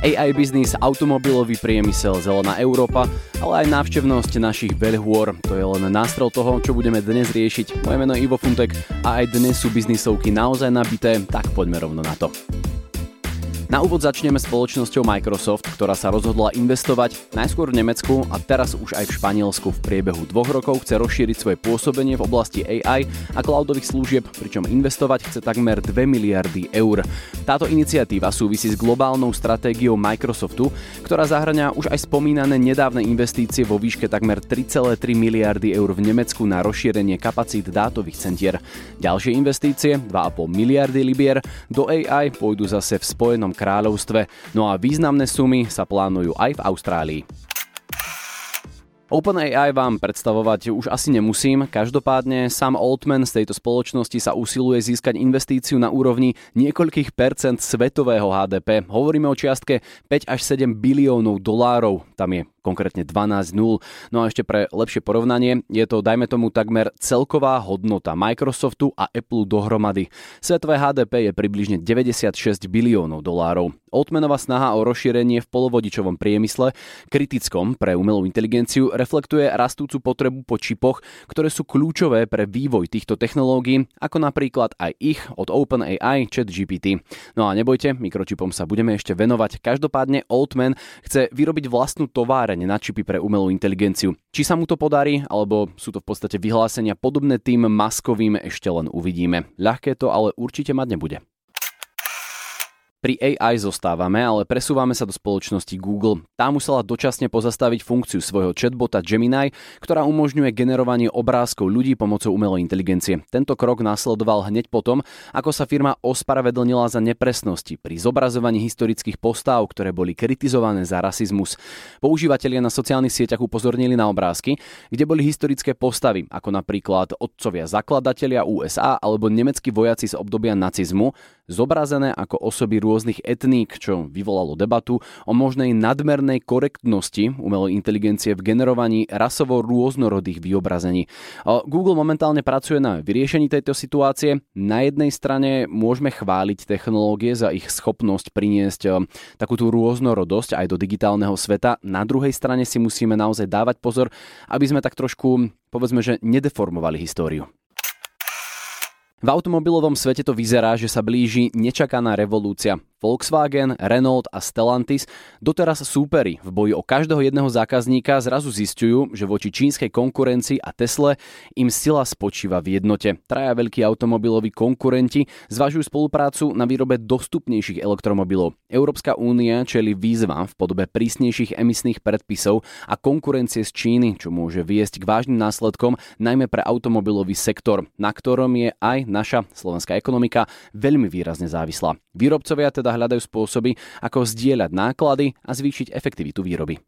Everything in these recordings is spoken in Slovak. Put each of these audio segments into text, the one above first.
AI biznis, automobilový priemysel, zelená Európa, ale aj návštevnosť našich veľhôr. To je len nástrel toho, čo budeme dnes riešiť. Moje meno je Ivo Funtek a aj dnes sú biznisovky naozaj nabité, tak poďme rovno na to. Na úvod začneme spoločnosťou Microsoft, ktorá sa rozhodla investovať najskôr v Nemecku a teraz už aj v Španielsku. V priebehu dvoch rokov chce rozšíriť svoje pôsobenie v oblasti AI a cloudových služieb, pričom investovať chce takmer 2 miliardy eur. Táto iniciatíva súvisí s globálnou stratégiou Microsoftu, ktorá zahrania už aj spomínané nedávne investície vo výške takmer 3,3 miliardy eur v Nemecku na rozšírenie kapacít dátových centier. Ďalšie investície, 2,5 miliardy libier, do AI pôjdu zase v Spojenom kráľovstve, no a významné sumy sa plánujú aj v Austrálii. OpenAI vám predstavovať už asi nemusím, každopádne Sam Altman z tejto spoločnosti sa usiluje získať investíciu na úrovni niekoľkých percent svetového HDP. Hovoríme o čiastke 5 až 7 biliónov dolárov, tam je konkrétne 12 nul. No a ešte pre lepšie porovnanie, je to dajme tomu takmer celková hodnota Microsoftu a Apple dohromady. Svetové HDP je približne 96 biliónov dolárov. Altmanová snaha o rozšírenie v polovodičovom priemysle, kritickom pre umelú inteligenciu, reflektuje rastúcu potrebu po čipoch, ktoré sú kľúčové pre vývoj týchto technológií, ako napríklad aj ich od OpenAI ChatGPT. No a nebojte, mikročipom sa budeme ešte venovať. Každopádne Altman chce vyrobiť vlastnú továreň na čipy pre umelú inteligenciu. Či sa mu to podarí, alebo sú to v podstate vyhlásenia podobné tým maskovým, ešte len uvidíme. Ľahké to ale určite mať nebude. Pri AI zostávame, ale presúvame sa do spoločnosti Google. Tá musela dočasne pozastaviť funkciu svojho chatbota Gemini, ktorá umožňuje generovanie obrázkov ľudí pomocou umelej inteligencie. Tento krok následoval hneď potom, ako sa firma ospravedlnila za nepresnosti pri zobrazovaní historických postáv, ktoré boli kritizované za rasizmus. Používatelia na sociálnych sieťach upozornili na obrázky, kde boli historické postavy, ako napríklad otcovia zakladatelia USA alebo nemeckí vojaci z obdobia nacizmu, zobrazené ako osoby rôznych etník, čo vyvolalo debatu o možnej nadmernej korektnosti umelej inteligencie v generovaní rasovo rôznorodých vyobrazení. Google momentálne pracuje na vyriešení tejto situácie. Na jednej strane môžeme chváliť technológie za ich schopnosť priniesť takúto rôznorodosť aj do digitálneho sveta. Na druhej strane si musíme naozaj dávať pozor, aby sme tak trošku povedzme, že nedeformovali históriu. V automobilovom svete to vyzerá, že sa blíži nečakaná revolúcia. Volkswagen, Renault a Stellantis doteraz súperi v boji o každého jedného zákazníka zrazu zistujú, že voči čínskej konkurencii a Tesle im sila spočíva v jednote. Traja veľkí automobiloví konkurenti zvažujú spoluprácu na výrobe dostupnejších elektromobilov. Európska únia čeli výzvam v podobe prísnejších emisných predpisov a konkurencie z Číny, čo môže viesť k vážnym následkom najmä pre automobilový sektor, na ktorom je aj naša slovenská ekonomika veľmi výrazne závislá. Výrobcovia teda hľadajú spôsoby, ako zdieľať náklady a zvýšiť efektivitu výroby.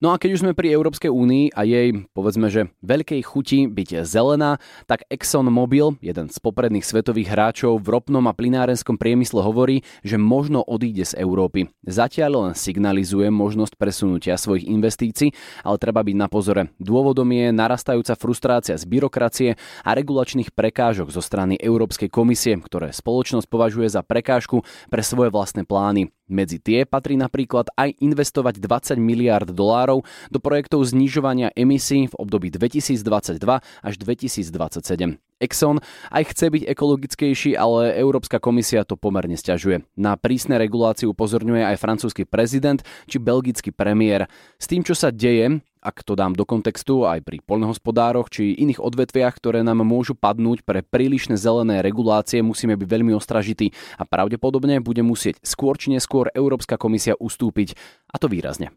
No a keď už sme pri Európskej únii a jej, povedzme, že veľkej chuti byť zelená, tak ExxonMobil, jeden z popredných svetových hráčov v ropnom a plinárenskom priemysle hovorí, že možno odíde z Európy. Zatiaľ len signalizuje možnosť presunutia svojich investícií, ale treba byť na pozore. Dôvodom je narastajúca frustrácia z byrokracie a regulačných prekážok zo strany Európskej komisie, ktoré spoločnosť považuje za prekážku pre svoje vlastné plány. Medzi tie patrí napríklad aj investovať 20 miliard dolárov do projektov znižovania emisí v období 2022 až 2027. Exxon aj chce byť ekologickejší, ale Európska komisia to pomerne stiažuje. Na prísne regulácie upozorňuje aj francúzsky prezident či belgický premiér. S tým, čo sa deje, ak to dám do kontextu aj pri poľnohospodároch či iných odvetviach, ktoré nám môžu padnúť pre prílišné zelené regulácie, musíme byť veľmi ostražití a pravdepodobne bude musieť skôr či neskôr Európska komisia ustúpiť, a to výrazne.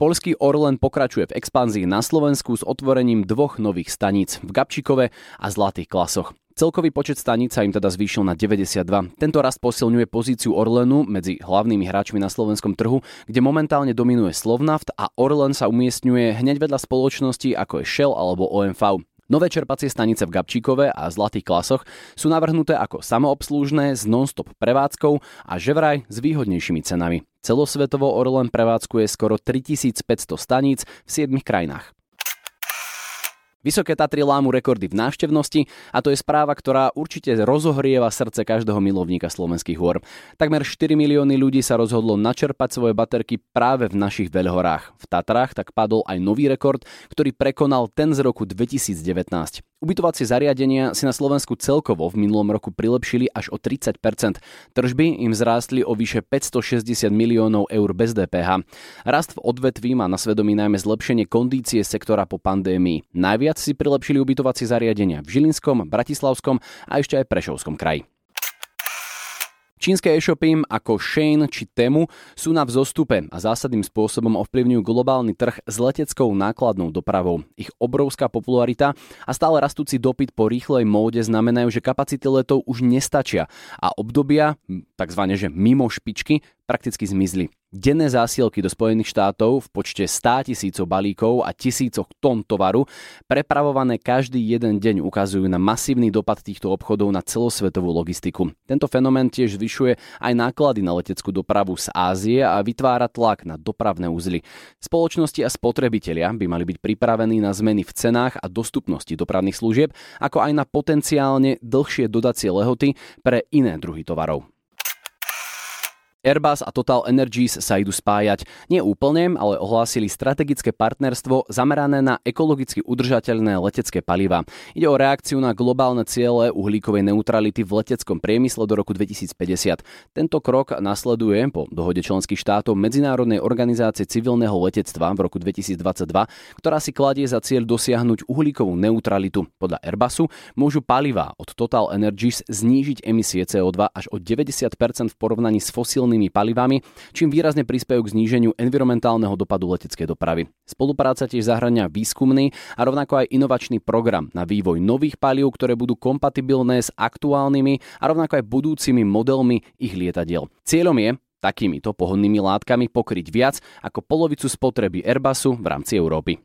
Polský Orlen pokračuje v expanzii na Slovensku s otvorením dvoch nových staníc v Gabčíkove a Zlatých klasoch. Celkový počet staníc sa im teda zvýšil na 92. Tento rast posilňuje pozíciu Orlenu medzi hlavnými hráčmi na slovenskom trhu, kde momentálne dominuje Slovnaft a Orlen sa umiestňuje hneď vedľa spoločnosti ako je Shell alebo OMV. Nové čerpacie stanice v Gabčíkove a Zlatých klasoch sú navrhnuté ako samoobslúžne s non-stop prevádzkou a že vraj s výhodnejšími cenami. Celosvetovo Orlen prevádzkuje skoro 3500 staníc v 7 krajinách. Vysoké Tatry lámu rekordy v návštevnosti a to je správa, ktorá určite rozohrieva srdce každého milovníka slovenských hôr. Takmer 4 milióny ľudí sa rozhodlo načerpať svoje baterky práve v našich veľhorách. V Tatrách tak padol aj nový rekord, ktorý prekonal ten z roku 2019. Ubytovacie zariadenia si na Slovensku celkovo v minulom roku prilepšili až o 30%. Tržby im zrástli o vyše 560 miliónov eur bez DPH. Rast v odvetví má na svedomí najmä zlepšenie kondície sektora po pandémii. Najviac si prilepšili ubytovacie zariadenia v Žilinskom, Bratislavskom a ešte aj Prešovskom kraji. Čínske e-shopy ako Shane či Temu sú na vzostupe a zásadným spôsobom ovplyvňujú globálny trh s leteckou nákladnou dopravou. Ich obrovská popularita a stále rastúci dopyt po rýchlej móde znamenajú, že kapacity letov už nestačia a obdobia, tzv. že mimo špičky, prakticky zmizli. Denné zásielky do Spojených štátov v počte 100 tisícov balíkov a tisícoch tón tovaru, prepravované každý jeden deň, ukazujú na masívny dopad týchto obchodov na celosvetovú logistiku. Tento fenomén tiež zvyšuje aj náklady na leteckú dopravu z Ázie a vytvára tlak na dopravné úzly. Spoločnosti a spotrebitelia by mali byť pripravení na zmeny v cenách a dostupnosti dopravných služieb, ako aj na potenciálne dlhšie dodacie lehoty pre iné druhy tovarov. Airbus a Total Energies sa idú spájať. Nie úplne, ale ohlásili strategické partnerstvo zamerané na ekologicky udržateľné letecké paliva. Ide o reakciu na globálne ciele uhlíkovej neutrality v leteckom priemysle do roku 2050. Tento krok nasleduje po dohode členských štátov Medzinárodnej organizácie civilného letectva v roku 2022, ktorá si kladie za cieľ dosiahnuť uhlíkovú neutralitu. Podľa Airbusu môžu paliva od Total Energies znížiť emisie CO2 až o 90% v porovnaní s fosílnymi fosilnými palivami, čím výrazne prispejú k zníženiu environmentálneho dopadu leteckej dopravy. Spolupráca tiež zahrania výskumný a rovnako aj inovačný program na vývoj nových palív, ktoré budú kompatibilné s aktuálnymi a rovnako aj budúcimi modelmi ich lietadiel. Cieľom je takýmito pohodnými látkami pokryť viac ako polovicu spotreby Airbusu v rámci Európy.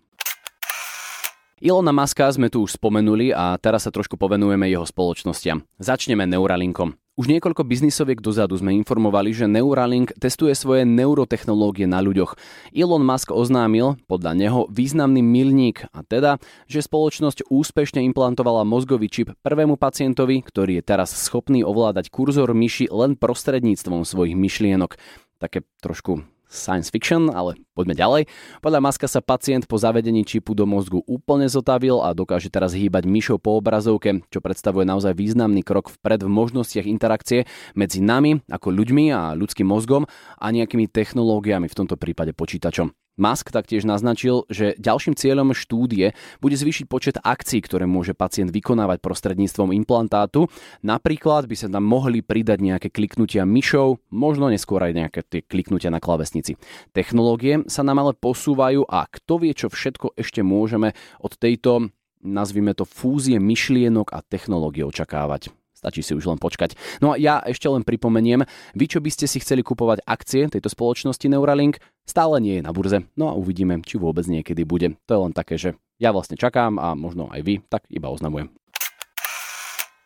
Ilona Maska sme tu už spomenuli a teraz sa trošku povenujeme jeho spoločnostiam. Začneme Neuralinkom. Už niekoľko biznisoviek dozadu sme informovali, že Neuralink testuje svoje neurotechnológie na ľuďoch. Elon Musk oznámil, podľa neho, významný milník a teda, že spoločnosť úspešne implantovala mozgový čip prvému pacientovi, ktorý je teraz schopný ovládať kurzor myši len prostredníctvom svojich myšlienok. Také trošku science fiction, ale poďme ďalej. Podľa Maska sa pacient po zavedení čipu do mozgu úplne zotavil a dokáže teraz hýbať myšou po obrazovke, čo predstavuje naozaj významný krok vpred v možnostiach interakcie medzi nami ako ľuďmi a ľudským mozgom a nejakými technológiami, v tomto prípade počítačom. Musk taktiež naznačil, že ďalším cieľom štúdie bude zvýšiť počet akcií, ktoré môže pacient vykonávať prostredníctvom implantátu. Napríklad by sa tam mohli pridať nejaké kliknutia myšou, možno neskôr aj nejaké tie kliknutia na klavesnici. Technológie sa nám ale posúvajú a kto vie, čo všetko ešte môžeme od tejto nazvime to fúzie myšlienok a technológie očakávať. Stačí si už len počkať. No a ja ešte len pripomeniem, vy čo by ste si chceli kupovať akcie tejto spoločnosti Neuralink, stále nie je na burze. No a uvidíme, či vôbec niekedy bude. To je len také, že ja vlastne čakám a možno aj vy, tak iba oznamujem.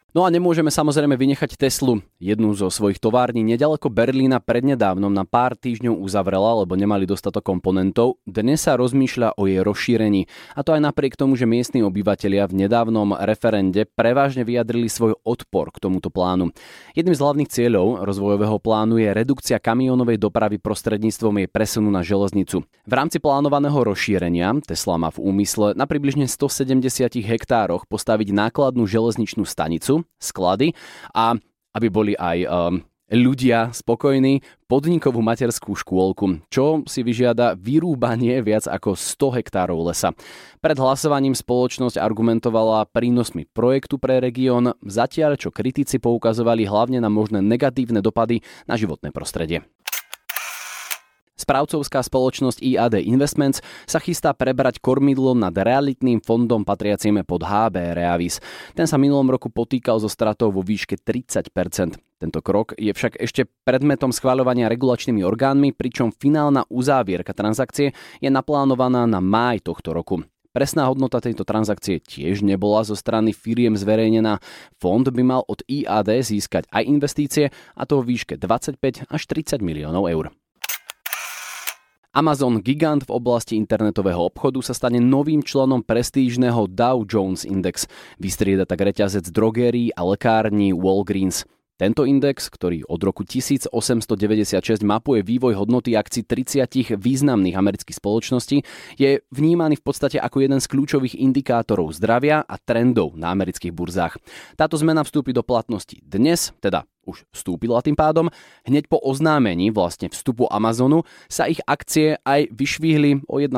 No a nemôžeme samozrejme vynechať Teslu. Jednu zo svojich tovární nedaleko Berlína prednedávnom na pár týždňov uzavrela, lebo nemali dostatok komponentov. Dnes sa rozmýšľa o jej rozšírení. A to aj napriek tomu, že miestni obyvatelia v nedávnom referende prevažne vyjadrili svoj odpor k tomuto plánu. Jedným z hlavných cieľov rozvojového plánu je redukcia kamionovej dopravy prostredníctvom jej presunu na železnicu. V rámci plánovaného rozšírenia Tesla má v úmysle na približne 170 hektároch postaviť nákladnú železničnú stanicu, sklady a aby boli aj um, ľudia spokojní, podnikovú materskú škôlku, čo si vyžiada vyrúbanie viac ako 100 hektárov lesa. Pred hlasovaním spoločnosť argumentovala prínosmi projektu pre región, zatiaľ čo kritici poukazovali hlavne na možné negatívne dopady na životné prostredie. Správcovská spoločnosť IAD Investments sa chystá prebrať kormidlo nad realitným fondom patriacim pod HB Reavis. Ten sa minulom roku potýkal so stratou vo výške 30% tento krok je však ešte predmetom schváľovania regulačnými orgánmi, pričom finálna uzávierka transakcie je naplánovaná na máj tohto roku. Presná hodnota tejto transakcie tiež nebola zo strany firiem zverejnená. Fond by mal od IAD získať aj investície, a to vo výške 25 až 30 miliónov eur. Amazon, gigant v oblasti internetového obchodu, sa stane novým členom prestížneho Dow Jones Index. Vystrieda tak reťazec drogérií a lekární Walgreens. Tento index, ktorý od roku 1896 mapuje vývoj hodnoty akcií 30 významných amerických spoločností, je vnímaný v podstate ako jeden z kľúčových indikátorov zdravia a trendov na amerických burzách. Táto zmena vstúpi do platnosti dnes, teda už vstúpila tým pádom, hneď po oznámení vlastne vstupu Amazonu sa ich akcie aj vyšvihli o 1,3%.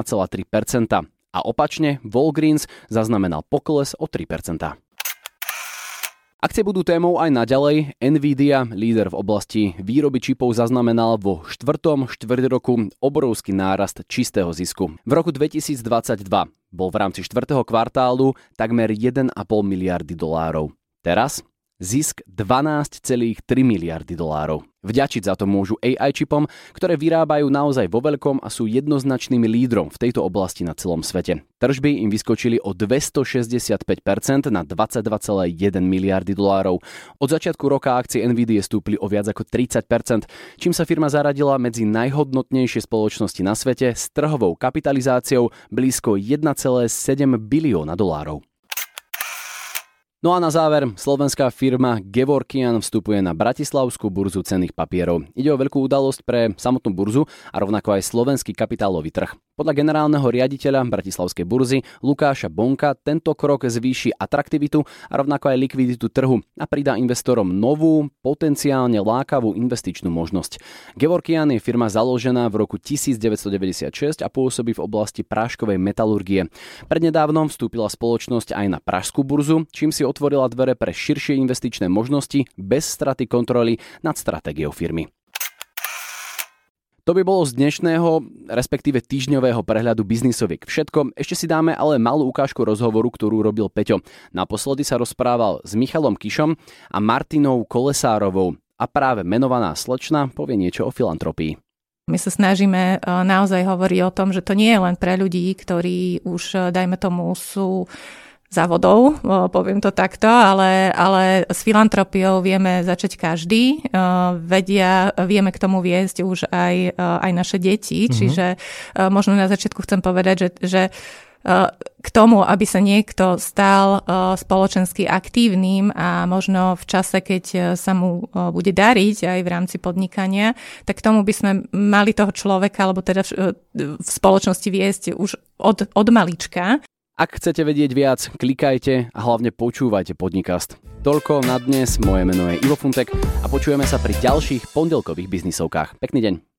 A opačne Walgreens zaznamenal pokles o 3%. Akcie budú témou aj naďalej. Nvidia, líder v oblasti výroby čipov, zaznamenal vo štvrtom štvrť roku obrovský nárast čistého zisku. V roku 2022 bol v rámci štvrtého kvartálu takmer 1,5 miliardy dolárov. Teraz zisk 12,3 miliardy dolárov. Vďačiť za to môžu AI čipom, ktoré vyrábajú naozaj vo veľkom a sú jednoznačným lídrom v tejto oblasti na celom svete. Tržby im vyskočili o 265% na 22,1 miliardy dolárov. Od začiatku roka akcie Nvidia stúpli o viac ako 30%, čím sa firma zaradila medzi najhodnotnejšie spoločnosti na svete s trhovou kapitalizáciou blízko 1,7 bilióna dolárov. No a na záver, slovenská firma Gevorkian vstupuje na Bratislavskú burzu cenných papierov. Ide o veľkú udalosť pre samotnú burzu a rovnako aj slovenský kapitálový trh. Podľa generálneho riaditeľa Bratislavskej burzy Lukáša Bonka tento krok zvýši atraktivitu a rovnako aj likviditu trhu a pridá investorom novú, potenciálne lákavú investičnú možnosť. Gevorkian je firma založená v roku 1996 a pôsobí v oblasti práškovej metalurgie. Prednedávnom vstúpila spoločnosť aj na Pražskú burzu, čím si otvorila dvere pre širšie investičné možnosti bez straty kontroly nad stratégiou firmy. To by bolo z dnešného, respektíve týždňového prehľadu biznisoviek všetko. Ešte si dáme ale malú ukážku rozhovoru, ktorú robil Peťo. Naposledy sa rozprával s Michalom Kišom a Martinou Kolesárovou a práve menovaná slečna povie niečo o filantropii. My sa snažíme eh, naozaj hovoriť o tom, že to nie je len pre ľudí, ktorí už, eh, dajme tomu, sú závodov, poviem to takto, ale, ale s filantropiou vieme začať každý. Vedia, vieme k tomu viesť už aj, aj naše deti, mm-hmm. čiže možno na začiatku chcem povedať, že, že k tomu, aby sa niekto stal spoločensky aktívnym a možno v čase, keď sa mu bude dariť aj v rámci podnikania, tak k tomu by sme mali toho človeka, alebo teda v spoločnosti viesť už od, od malička. Ak chcete vedieť viac, klikajte a hlavne počúvajte Podnikast. Toľko na dnes, moje meno je Ivo Funtek a počujeme sa pri ďalších pondelkových biznisovkách. Pekný deň.